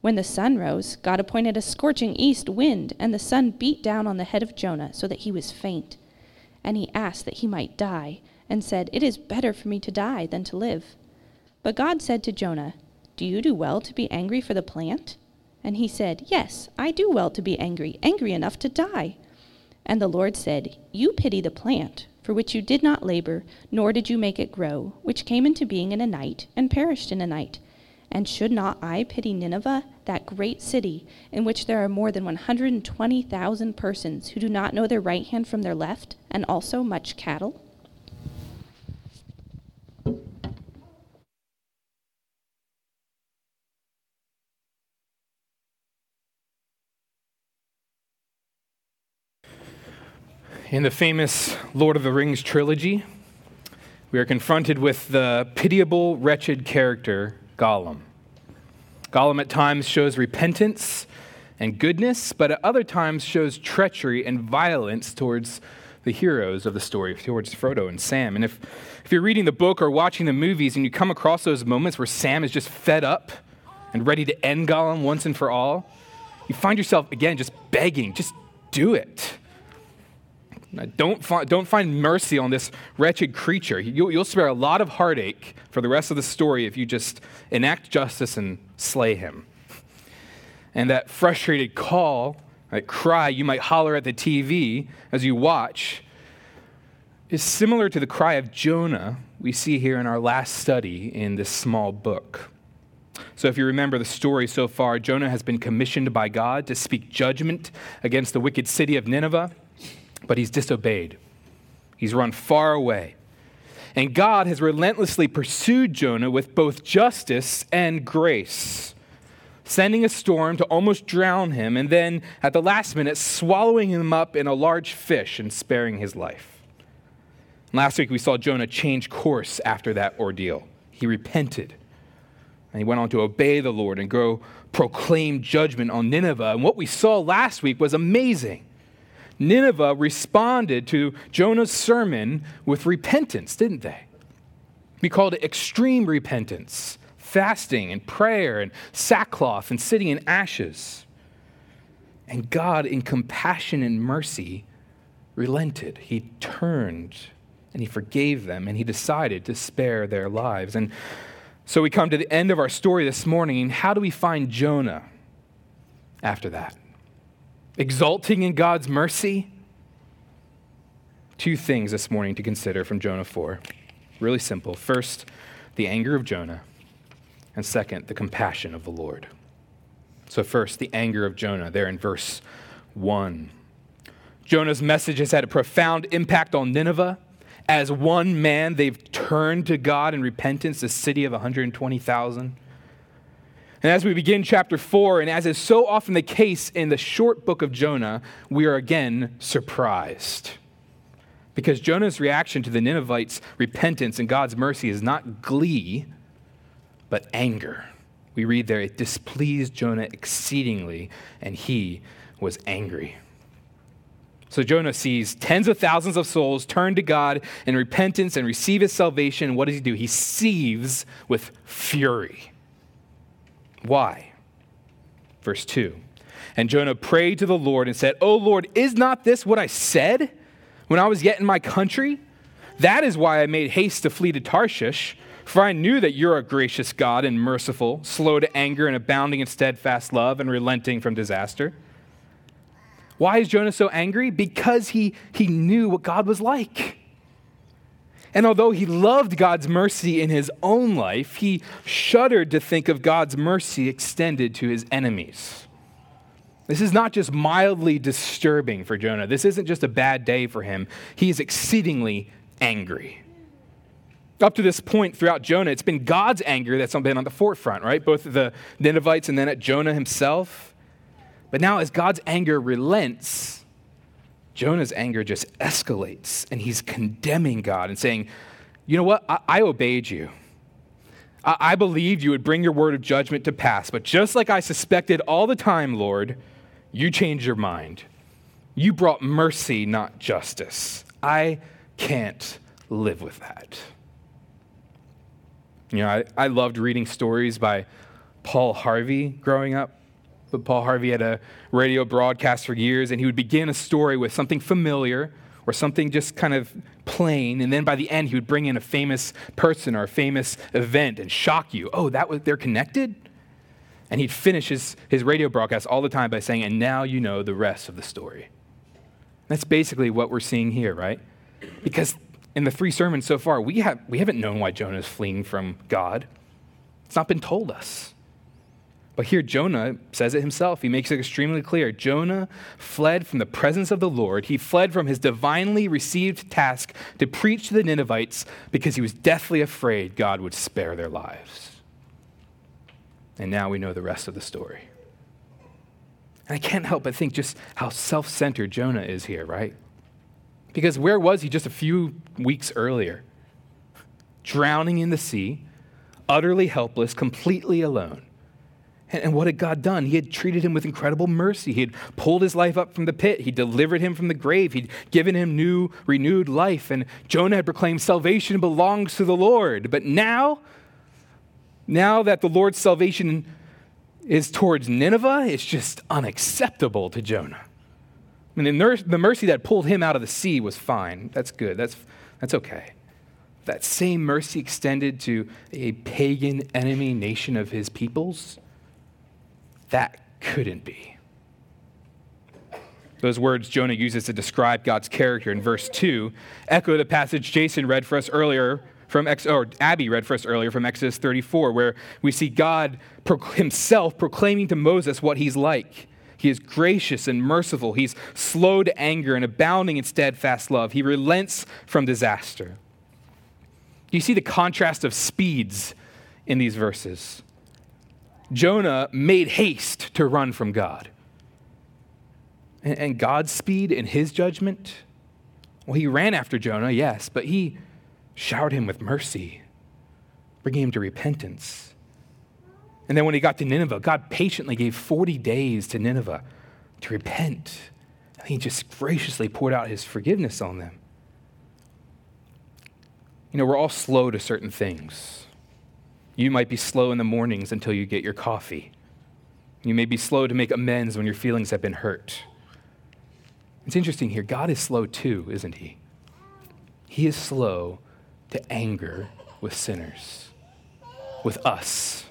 When the sun rose, God appointed a scorching east wind, and the sun beat down on the head of Jonah, so that he was faint. And he asked that he might die, and said, It is better for me to die than to live. But God said to Jonah, Do you do well to be angry for the plant? And he said, Yes, I do well to be angry, angry enough to die. And the Lord said, You pity the plant, for which you did not labor, nor did you make it grow, which came into being in a night, and perished in a night. And should not I pity Nineveh, that great city, in which there are more than 120,000 persons who do not know their right hand from their left, and also much cattle? In the famous Lord of the Rings trilogy, we are confronted with the pitiable, wretched character Gollum. Gollum at times shows repentance and goodness, but at other times shows treachery and violence towards the heroes of the story, towards Frodo and Sam. And if, if you're reading the book or watching the movies and you come across those moments where Sam is just fed up and ready to end Gollum once and for all, you find yourself, again, just begging, just do it. Don't find, don't find mercy on this wretched creature. You'll, you'll spare a lot of heartache for the rest of the story if you just enact justice and slay him. And that frustrated call, that cry you might holler at the TV as you watch, is similar to the cry of Jonah we see here in our last study in this small book. So, if you remember the story so far, Jonah has been commissioned by God to speak judgment against the wicked city of Nineveh but he's disobeyed. He's run far away. And God has relentlessly pursued Jonah with both justice and grace, sending a storm to almost drown him, and then at the last minute, swallowing him up in a large fish and sparing his life. Last week, we saw Jonah change course after that ordeal. He repented, and he went on to obey the Lord and go proclaim judgment on Nineveh. And what we saw last week was amazing. Nineveh responded to Jonah's sermon with repentance, didn't they? We called it extreme repentance, fasting and prayer and sackcloth and sitting in ashes. And God, in compassion and mercy, relented. He turned and he forgave them and he decided to spare their lives. And so we come to the end of our story this morning. How do we find Jonah after that? Exulting in God's mercy? Two things this morning to consider from Jonah 4. Really simple. First, the anger of Jonah, and second, the compassion of the Lord. So, first, the anger of Jonah, there in verse 1. Jonah's message has had a profound impact on Nineveh. As one man, they've turned to God in repentance, a city of 120,000. And as we begin chapter 4, and as is so often the case in the short book of Jonah, we are again surprised. Because Jonah's reaction to the Ninevites' repentance and God's mercy is not glee, but anger. We read there, it displeased Jonah exceedingly, and he was angry. So Jonah sees tens of thousands of souls turn to God in repentance and receive his salvation. What does he do? He seethes with fury. Why? Verse 2. And Jonah prayed to the Lord and said, O Lord, is not this what I said when I was yet in my country? That is why I made haste to flee to Tarshish, for I knew that you're a gracious God and merciful, slow to anger and abounding in steadfast love and relenting from disaster. Why is Jonah so angry? Because he, he knew what God was like. And although he loved God's mercy in his own life, he shuddered to think of God's mercy extended to his enemies. This is not just mildly disturbing for Jonah. This isn't just a bad day for him. He is exceedingly angry. Up to this point throughout Jonah, it's been God's anger that's been on the forefront, right? Both the Ninevites and then at Jonah himself. But now, as God's anger relents, Jonah's anger just escalates and he's condemning God and saying, You know what? I, I obeyed you. I-, I believed you would bring your word of judgment to pass. But just like I suspected all the time, Lord, you changed your mind. You brought mercy, not justice. I can't live with that. You know, I, I loved reading stories by Paul Harvey growing up. But Paul Harvey had a radio broadcast for years, and he would begin a story with something familiar or something just kind of plain, and then by the end, he would bring in a famous person or a famous event and shock you. Oh, that was they're connected? And he'd finish his, his radio broadcast all the time by saying, and now you know the rest of the story. That's basically what we're seeing here, right? Because in the three sermons so far, we, have, we haven't known why Jonah is fleeing from God. It's not been told us. But here, Jonah says it himself. He makes it extremely clear. Jonah fled from the presence of the Lord. He fled from his divinely received task to preach to the Ninevites because he was deathly afraid God would spare their lives. And now we know the rest of the story. And I can't help but think just how self centered Jonah is here, right? Because where was he just a few weeks earlier? Drowning in the sea, utterly helpless, completely alone. And, what had God done? He had treated him with incredible mercy. He had pulled his life up from the pit. He delivered him from the grave. He'd given him new, renewed life. And Jonah had proclaimed salvation belongs to the Lord. But now, now that the Lord's salvation is towards Nineveh, it's just unacceptable to Jonah. I mean, the mercy that pulled him out of the sea was fine. That's good. That's, that's okay. That same mercy extended to a pagan enemy nation of his peoples, that couldn't be. Those words Jonah uses to describe God's character in verse 2 echo the passage Jason read for us earlier from Ex- or Abby read for us earlier from Exodus 34, where we see God himself proclaiming to Moses what he's like. He is gracious and merciful. He's slow to anger and abounding in steadfast love. He relents from disaster. You see the contrast of speeds in these verses. Jonah made haste to run from God. And, and God's speed in his judgment, well, he ran after Jonah, yes, but he showered him with mercy, bringing him to repentance. And then when he got to Nineveh, God patiently gave 40 days to Nineveh to repent. And he just graciously poured out his forgiveness on them. You know, we're all slow to certain things. You might be slow in the mornings until you get your coffee. You may be slow to make amends when your feelings have been hurt. It's interesting here. God is slow too, isn't he? He is slow to anger with sinners, with us.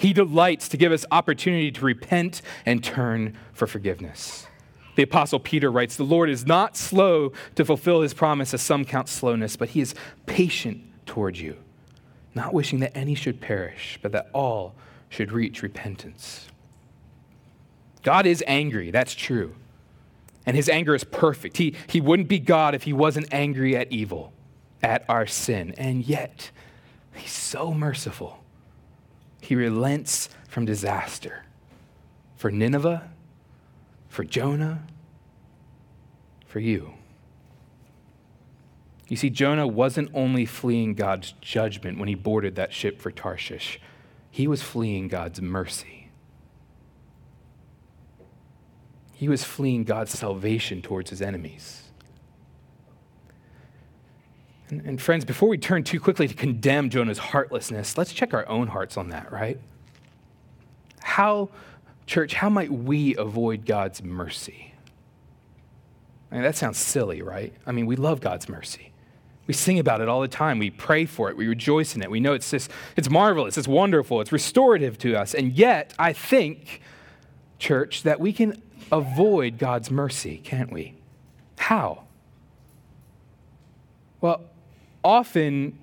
He delights to give us opportunity to repent and turn for forgiveness. The Apostle Peter writes The Lord is not slow to fulfill his promise, as some count slowness, but he is patient toward you, not wishing that any should perish, but that all should reach repentance. God is angry, that's true. And his anger is perfect. He, he wouldn't be God if he wasn't angry at evil at our sin. And yet, He's so merciful. He relents from disaster for Nineveh, for Jonah, for you. You see, Jonah wasn't only fleeing God's judgment when he boarded that ship for Tarshish, he was fleeing God's mercy. He was fleeing God's salvation towards his enemies. And, and friends, before we turn too quickly to condemn Jonah's heartlessness, let's check our own hearts on that, right? How, church, how might we avoid God's mercy? I mean, that sounds silly, right? I mean, we love God's mercy. We sing about it all the time. We pray for it. We rejoice in it. We know it's just, it's marvelous, it's wonderful, it's restorative to us. And yet, I think, church, that we can avoid God's mercy, can't we? How? Well, often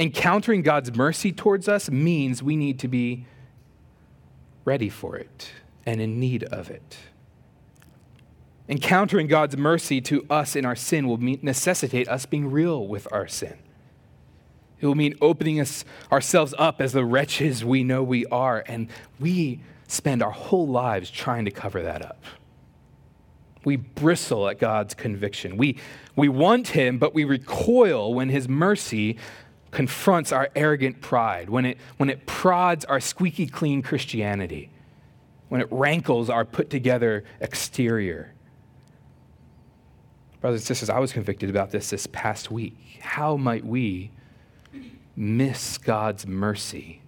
encountering God's mercy towards us means we need to be ready for it and in need of it. Encountering God's mercy to us in our sin will necessitate us being real with our sin. It will mean opening us, ourselves up as the wretches we know we are, and we spend our whole lives trying to cover that up. We bristle at God's conviction. We, we want Him, but we recoil when His mercy confronts our arrogant pride, when it, when it prods our squeaky clean Christianity, when it rankles our put together exterior. Brothers and sisters, I was convicted about this this past week. How might we miss God's mercy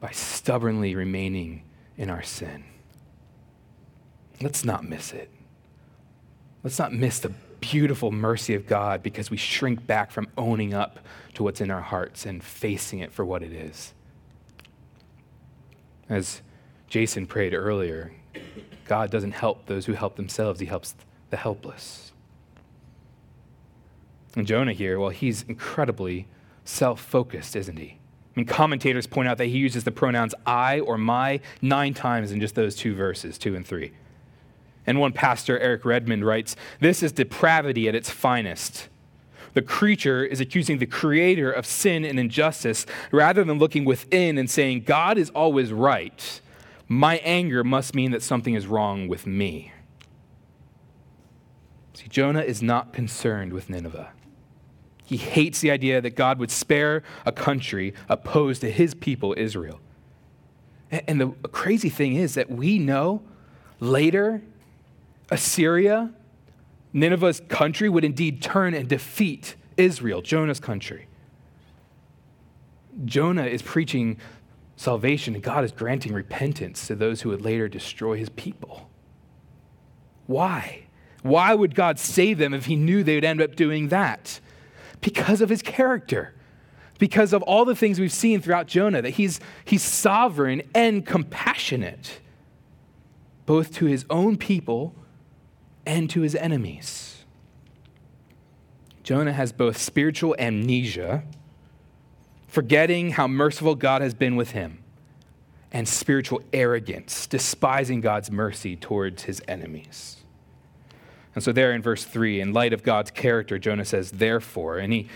by stubbornly remaining in our sin? Let's not miss it. Let's not miss the beautiful mercy of God because we shrink back from owning up to what's in our hearts and facing it for what it is. As Jason prayed earlier, God doesn't help those who help themselves, He helps the helpless. And Jonah here, well, he's incredibly self focused, isn't he? I mean, commentators point out that he uses the pronouns I or my nine times in just those two verses, two and three. And one pastor, Eric Redmond, writes This is depravity at its finest. The creature is accusing the creator of sin and injustice rather than looking within and saying, God is always right. My anger must mean that something is wrong with me. See, Jonah is not concerned with Nineveh. He hates the idea that God would spare a country opposed to his people, Israel. And the crazy thing is that we know later Assyria, Nineveh's country, would indeed turn and defeat Israel, Jonah's country. Jonah is preaching salvation, and God is granting repentance to those who would later destroy his people. Why? Why would God save them if he knew they would end up doing that? Because of his character. Because of all the things we've seen throughout Jonah, that he's, he's sovereign and compassionate, both to his own people and to his enemies. Jonah has both spiritual amnesia, forgetting how merciful God has been with him, and spiritual arrogance, despising God's mercy towards his enemies. And so, there in verse 3, in light of God's character, Jonah says, Therefore, and he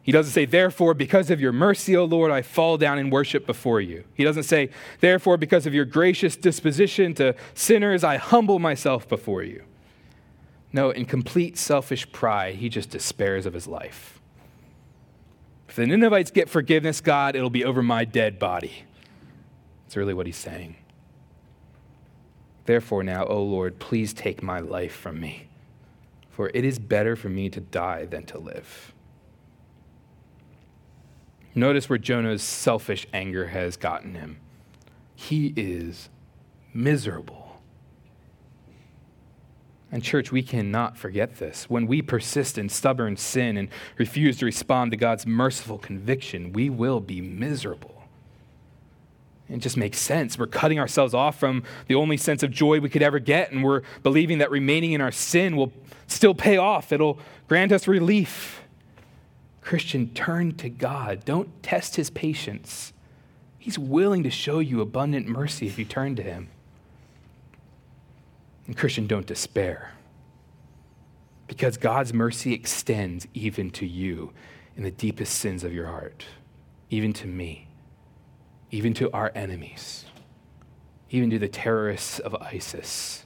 he doesn't say, Therefore, because of your mercy, O Lord, I fall down and worship before you. He doesn't say, Therefore, because of your gracious disposition to sinners, I humble myself before you. No, in complete selfish pride, he just despairs of his life. If the Ninevites get forgiveness, God, it'll be over my dead body. That's really what he's saying. Therefore, now, O Lord, please take my life from me, for it is better for me to die than to live. Notice where Jonah's selfish anger has gotten him. He is miserable. And, church, we cannot forget this. When we persist in stubborn sin and refuse to respond to God's merciful conviction, we will be miserable. It just makes sense. We're cutting ourselves off from the only sense of joy we could ever get, and we're believing that remaining in our sin will still pay off, it'll grant us relief. Christian, turn to God. Don't test his patience. He's willing to show you abundant mercy if you turn to him. And Christian, don't despair. Because God's mercy extends even to you in the deepest sins of your heart, even to me, even to our enemies, even to the terrorists of ISIS,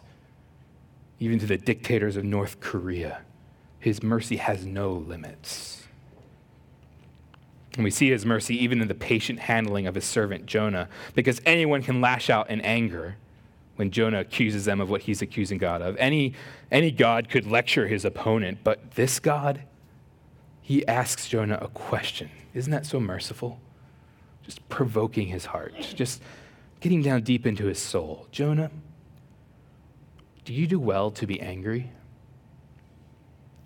even to the dictators of North Korea. His mercy has no limits. And we see his mercy even in the patient handling of his servant Jonah, because anyone can lash out in anger when Jonah accuses them of what he's accusing God of. Any, any God could lecture his opponent, but this God, he asks Jonah a question. Isn't that so merciful? Just provoking his heart, just getting down deep into his soul. Jonah, do you do well to be angry?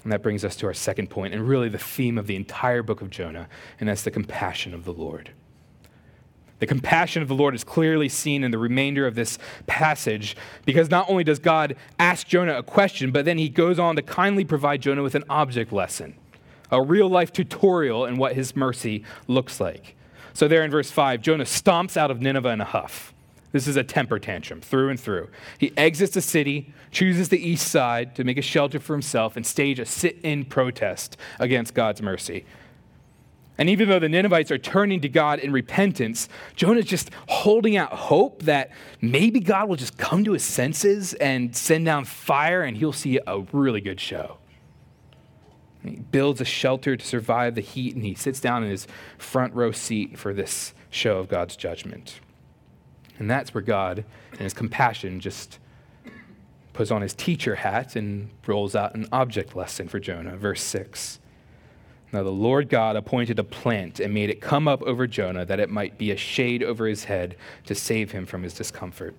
And that brings us to our second point, and really the theme of the entire book of Jonah, and that's the compassion of the Lord. The compassion of the Lord is clearly seen in the remainder of this passage because not only does God ask Jonah a question, but then he goes on to kindly provide Jonah with an object lesson. a real life tutorial in what his mercy looks like. So, there in verse 5, Jonah stomps out of Nineveh in a huff. This is a temper tantrum through and through. He exits the city, chooses the east side to make a shelter for himself, and stage a sit in protest against God's mercy. And even though the Ninevites are turning to God in repentance, Jonah's just holding out hope that maybe God will just come to his senses and send down fire and he'll see a really good show. He builds a shelter to survive the heat and he sits down in his front row seat for this show of God's judgment. And that's where God, in his compassion, just puts on his teacher hat and rolls out an object lesson for Jonah. Verse 6. Now the Lord God appointed a plant and made it come up over Jonah that it might be a shade over his head to save him from his discomfort.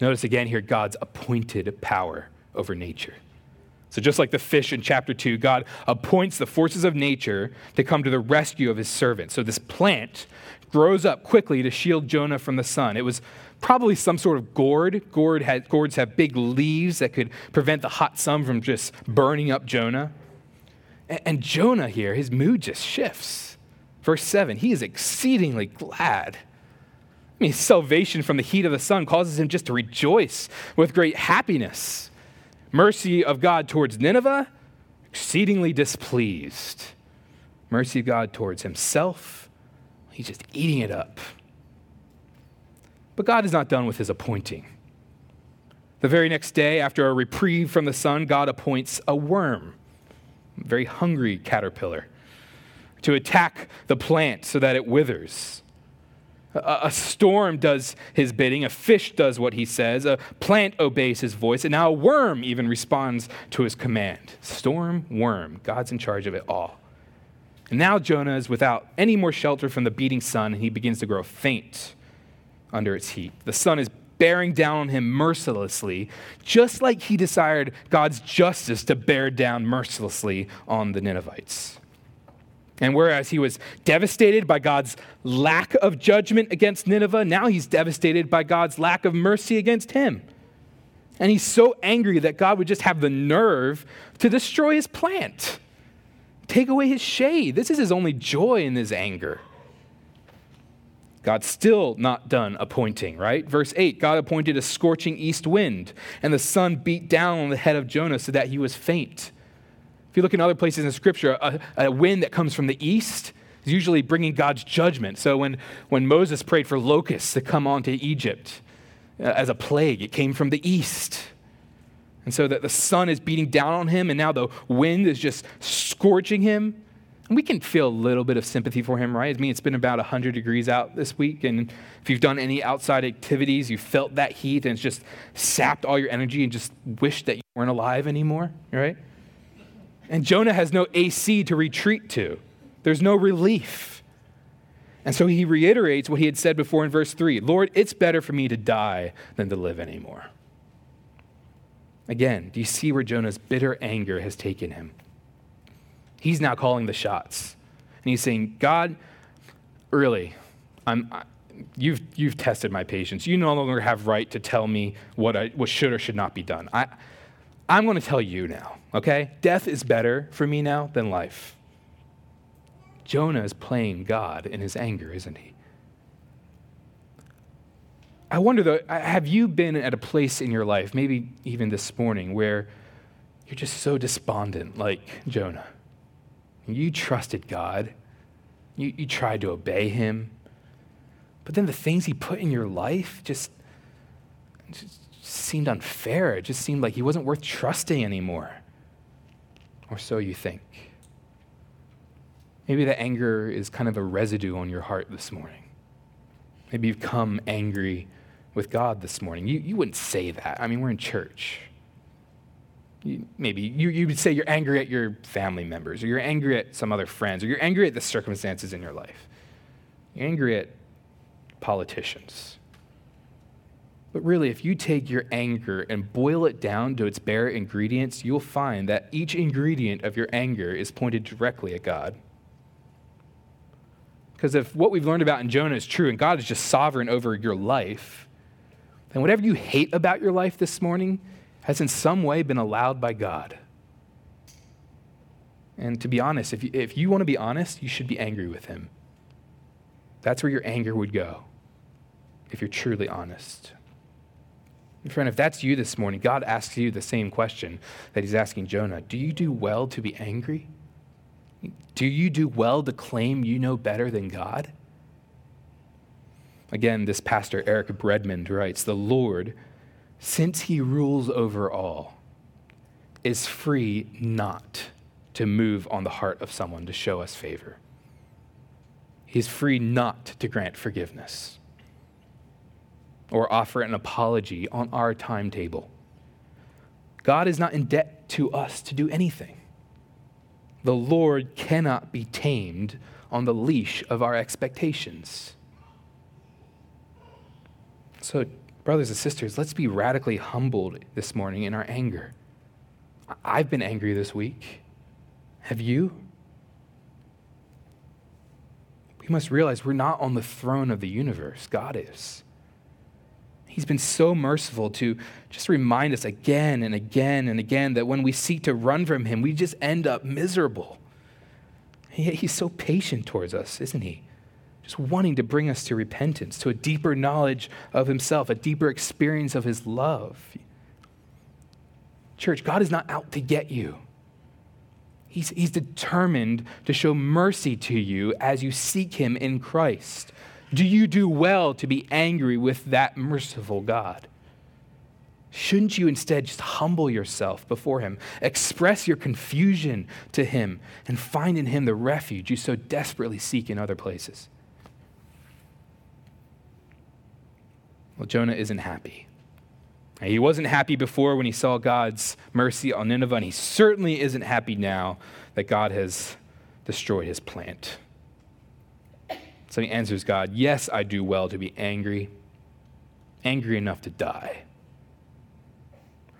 Notice again here God's appointed power over nature. So, just like the fish in chapter 2, God appoints the forces of nature to come to the rescue of his servant. So, this plant grows up quickly to shield Jonah from the sun. It was probably some sort of gourd. Gourd had, gourds have big leaves that could prevent the hot sun from just burning up Jonah. And, and Jonah here, his mood just shifts. Verse 7 he is exceedingly glad. I mean, salvation from the heat of the sun causes him just to rejoice with great happiness. Mercy of God towards Nineveh, exceedingly displeased. Mercy of God towards himself, he's just eating it up. But God is not done with his appointing. The very next day, after a reprieve from the sun, God appoints a worm a very hungry caterpillar, to attack the plant so that it withers. A, storm does his bidding, a fish does what he says, a plant obeys his voice, and now a worm even responds to his command. Storm, worm, God's in charge of it all. And now Jonah is without any more shelter from the beating sun, and he begins to grow faint under its heat. The sun is bearing down on him mercilessly, just like he desired God's justice to bear down mercilessly on the Ninevites. And whereas he was devastated by God's lack of judgment against Nineveh, now he's devastated by God's lack of mercy against him. And he's so angry that God would just have the nerve to destroy his plant, take away his shade. This is his only joy in his anger. God's still not done appointing, right? Verse 8 God appointed a scorching east wind, and the sun beat down on the head of Jonah so that he was faint. If you look in other places in Scripture, a, a wind that comes from the east is usually bringing God's judgment. So when, when Moses prayed for locusts to come onto Egypt uh, as a plague, it came from the east. And so that the sun is beating down on him, and now the wind is just scorching him. And we can feel a little bit of sympathy for him, right? I mean, it's been about 100 degrees out this week, and if you've done any outside activities, you felt that heat and it's just sapped all your energy and just wished that you weren't alive anymore, right? And Jonah has no AC to retreat to, there's no relief. And so he reiterates what he had said before in verse 3 Lord, it's better for me to die than to live anymore. Again, do you see where Jonah's bitter anger has taken him? He's now calling the shots. And he's saying, God, really, I'm, I, you've, you've tested my patience. You no longer have right to tell me what, I, what should or should not be done. I, I'm going to tell you now, okay? Death is better for me now than life. Jonah is playing God in his anger, isn't he? I wonder though, have you been at a place in your life, maybe even this morning, where you're just so despondent like Jonah? You trusted God. You, you tried to obey him. But then the things he put in your life just, just seemed unfair. It just seemed like he wasn't worth trusting anymore. Or so you think. Maybe the anger is kind of a residue on your heart this morning. Maybe you've come angry with God this morning. You, you wouldn't say that. I mean, we're in church. You, maybe you, you would say you're angry at your family members, or you're angry at some other friends, or you're angry at the circumstances in your life. You're angry at politicians. But really, if you take your anger and boil it down to its bare ingredients, you'll find that each ingredient of your anger is pointed directly at God. Because if what we've learned about in Jonah is true and God is just sovereign over your life, then whatever you hate about your life this morning has in some way been allowed by God. And to be honest, if you, if you want to be honest, you should be angry with him. That's where your anger would go if you're truly honest. And friend, if that's you this morning, God asks you the same question that he's asking Jonah Do you do well to be angry? Do you do well to claim you know better than God? Again, this pastor, Eric Redmond, writes The Lord, since he rules over all, is free not to move on the heart of someone to show us favor. He's free not to grant forgiveness or offer an apology on our timetable. God is not in debt to us to do anything. The Lord cannot be tamed on the leash of our expectations. So, brothers and sisters, let's be radically humbled this morning in our anger. I've been angry this week. Have you? We must realize we're not on the throne of the universe, God is. He's been so merciful to just remind us again and again and again that when we seek to run from Him, we just end up miserable. he's so patient towards us, isn't He? Just wanting to bring us to repentance, to a deeper knowledge of Himself, a deeper experience of His love. Church, God is not out to get you. He's, he's determined to show mercy to you as you seek Him in Christ. Do you do well to be angry with that merciful God? Shouldn't you instead just humble yourself before Him, express your confusion to Him, and find in Him the refuge you so desperately seek in other places? Well, Jonah isn't happy. He wasn't happy before when he saw God's mercy on Nineveh, and he certainly isn't happy now that God has destroyed his plant. So he answers God, Yes, I do well to be angry, angry enough to die.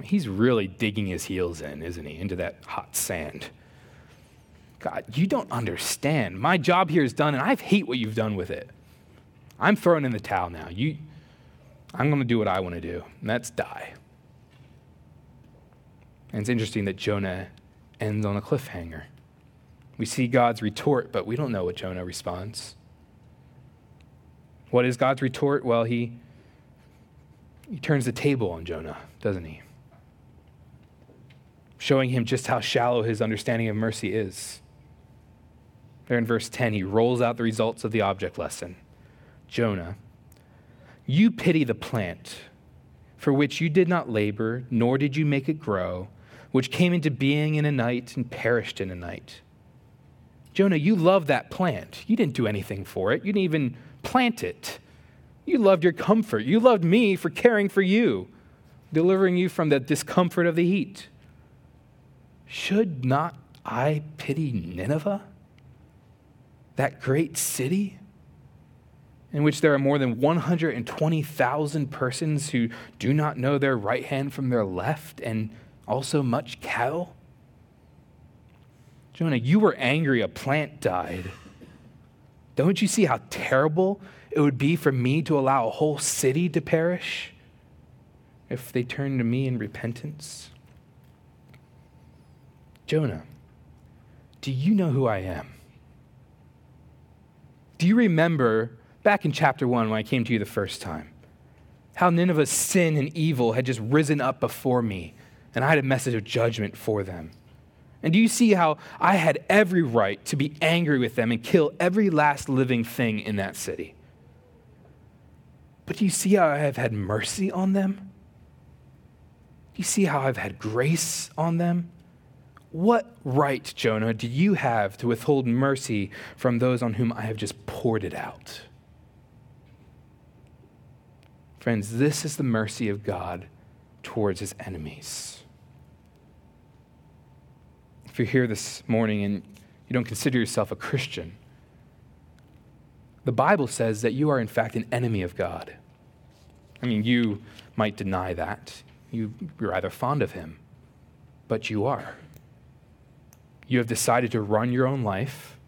He's really digging his heels in, isn't he, into that hot sand. God, you don't understand. My job here is done, and I hate what you've done with it. I'm throwing in the towel now. You, I'm going to do what I want to do, and that's die. And it's interesting that Jonah ends on a cliffhanger. We see God's retort, but we don't know what Jonah responds. What is God's retort? Well, he, he turns the table on Jonah, doesn't he? Showing him just how shallow his understanding of mercy is. There in verse 10, he rolls out the results of the object lesson. Jonah, you pity the plant for which you did not labor, nor did you make it grow, which came into being in a night and perished in a night. Jonah, you love that plant. You didn't do anything for it. You didn't even plant it. You loved your comfort. You loved me for caring for you, delivering you from the discomfort of the heat. Should not I pity Nineveh, that great city? in which there are more than 120,000 persons who do not know their right hand from their left, and also much cattle? Jonah, you were angry a plant died. Don't you see how terrible it would be for me to allow a whole city to perish if they turn to me in repentance? Jonah, do you know who I am? Do you remember back in chapter 1 when I came to you the first time? How Nineveh's sin and evil had just risen up before me, and I had a message of judgment for them. And do you see how I had every right to be angry with them and kill every last living thing in that city? But do you see how I have had mercy on them? Do you see how I've had grace on them? What right, Jonah, do you have to withhold mercy from those on whom I have just poured it out? Friends, this is the mercy of God towards his enemies if you're here this morning and you don't consider yourself a Christian, the Bible says that you are, in fact, an enemy of God. I mean, you might deny that. You, you're either fond of Him, but you are. You have decided to run your own life,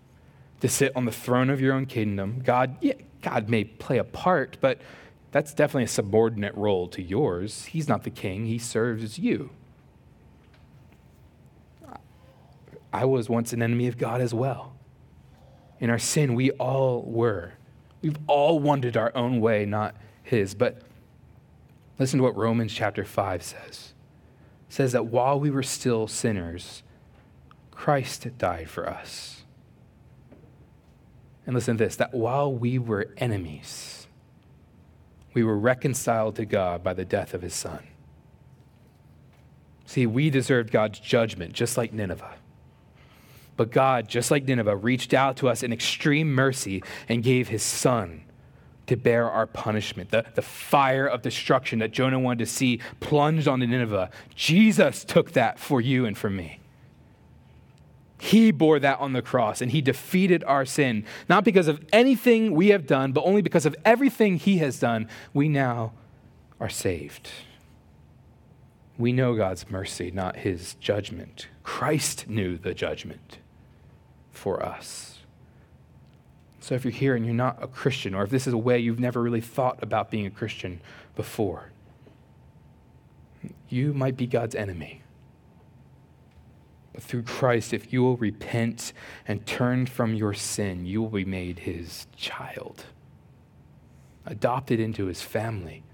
to sit on the throne of your own kingdom. God, yeah, God may play a part, but that's definitely a subordinate role to yours. He's not the king, He serves you. I was once an enemy of God as well. In our sin, we all were. We've all wanted our own way, not His. But listen to what Romans chapter 5 says. It says that while we were still sinners, Christ died for us. And listen to this that while we were enemies, we were reconciled to God by the death of his son. See, we deserved God's judgment, just like Nineveh. But God, just like Nineveh, reached out to us in extreme mercy and gave his son to bear our punishment. The, the fire of destruction that Jonah wanted to see plunged onto Nineveh. Jesus took that for you and for me. He bore that on the cross and he defeated our sin, not because of anything we have done, but only because of everything he has done. We now are saved. We know God's mercy, not his judgment. Christ knew the judgment for us. So if you're here and you're not a Christian, or if this is a way you've never really thought about being a Christian before, you might be God's enemy. But through Christ, if you will repent and turn from your sin, you will be made his child, adopted into his family,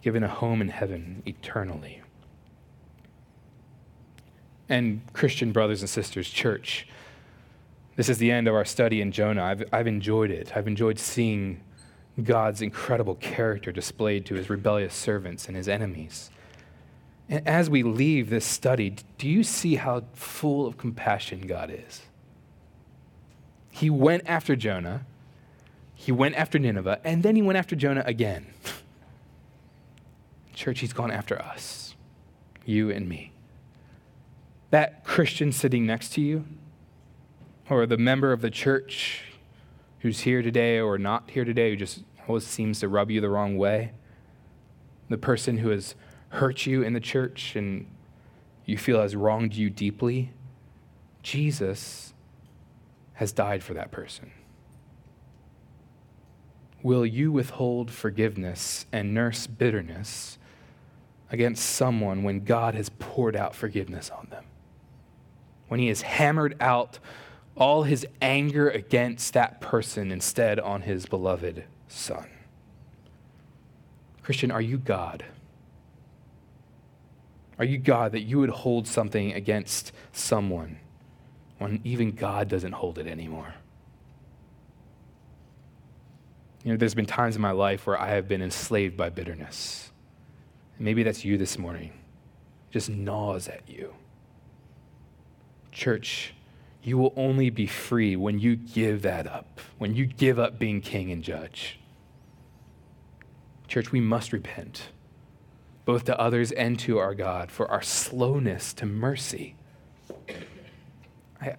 given a home in heaven eternally. And Christian brothers and sisters, church, this is the end of our study in Jonah. I've, I've enjoyed it. I've enjoyed seeing God's incredible character displayed to his rebellious servants and his enemies. And as we leave this study, do you see how full of compassion God is? He went after Jonah, he went after Nineveh, and then he went after Jonah again. Church, he's gone after us, you and me. That Christian sitting next to you, or the member of the church who's here today or not here today, who just always seems to rub you the wrong way, the person who has hurt you in the church and you feel has wronged you deeply, Jesus has died for that person. Will you withhold forgiveness and nurse bitterness against someone when God has poured out forgiveness on them? When He has hammered out all His anger against that person instead on His beloved Son? Christian, are you God? Are you God that you would hold something against someone when even God doesn't hold it anymore? You know, there's been times in my life where I have been enslaved by bitterness. maybe that's you this morning. It just gnaws at you. Church, you will only be free when you give that up, when you give up being king and judge. Church, we must repent both to others and to our God, for our slowness to mercy. I,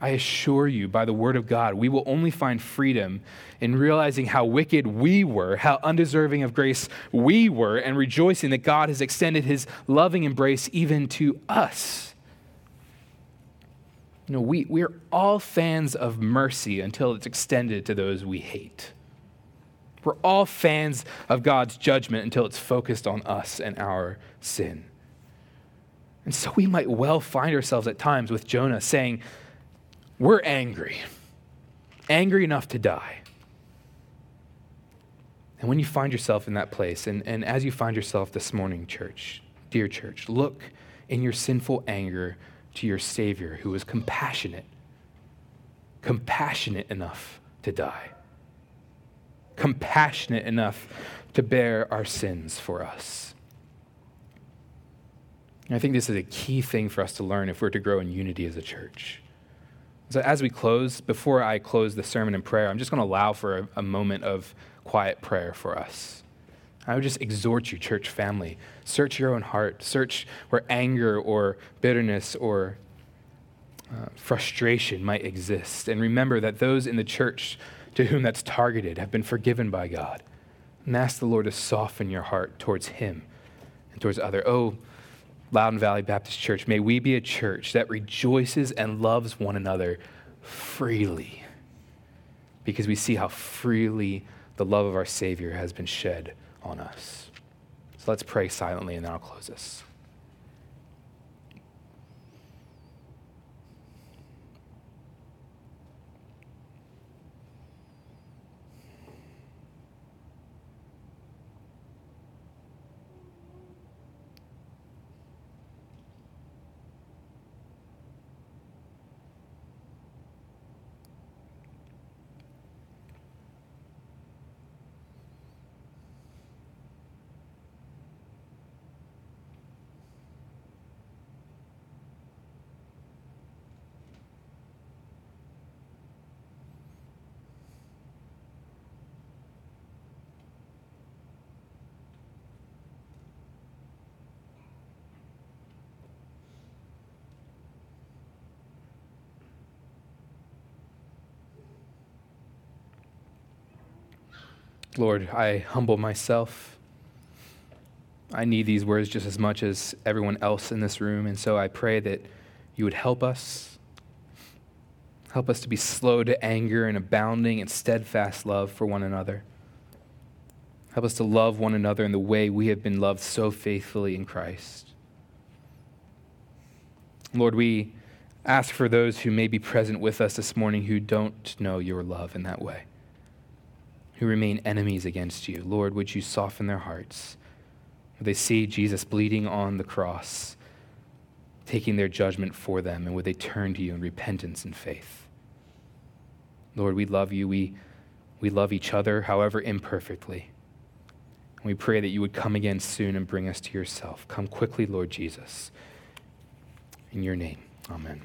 I assure you, by the word of God, we will only find freedom in realizing how wicked we were, how undeserving of grace we were, and rejoicing that God has extended his loving embrace even to us. We, we're all fans of mercy until it's extended to those we hate. We're all fans of God's judgment until it's focused on us and our sin. And so we might well find ourselves at times with Jonah saying, We're angry, angry enough to die. And when you find yourself in that place, and, and as you find yourself this morning, church, dear church, look in your sinful anger to your Savior who is compassionate, compassionate enough to die compassionate enough to bear our sins for us. And I think this is a key thing for us to learn if we're to grow in unity as a church. So, as we close, before I close the sermon in prayer, I'm just going to allow for a, a moment of quiet prayer for us. I would just exhort you, church family, search your own heart, search where anger or bitterness or uh, frustration might exist. And remember that those in the church to whom that's targeted have been forgiven by God. And ask the Lord to soften your heart towards Him and towards other. Oh, Loudon Valley Baptist Church, may we be a church that rejoices and loves one another freely because we see how freely the love of our Savior has been shed on us. So let's pray silently and then I'll close this. Lord, I humble myself. I need these words just as much as everyone else in this room, and so I pray that you would help us. Help us to be slow to anger and abounding in steadfast love for one another. Help us to love one another in the way we have been loved so faithfully in Christ. Lord, we ask for those who may be present with us this morning who don't know your love in that way, who remain enemies against you. Lord, would you soften their hearts? Would they see Jesus bleeding on the cross, taking their judgment for them, and would they turn to you in repentance and faith? Lord, we love you. We, we love each other, however imperfectly. And we pray that you would come again soon and bring us to yourself. Come quickly, Lord Jesus. In your name, amen.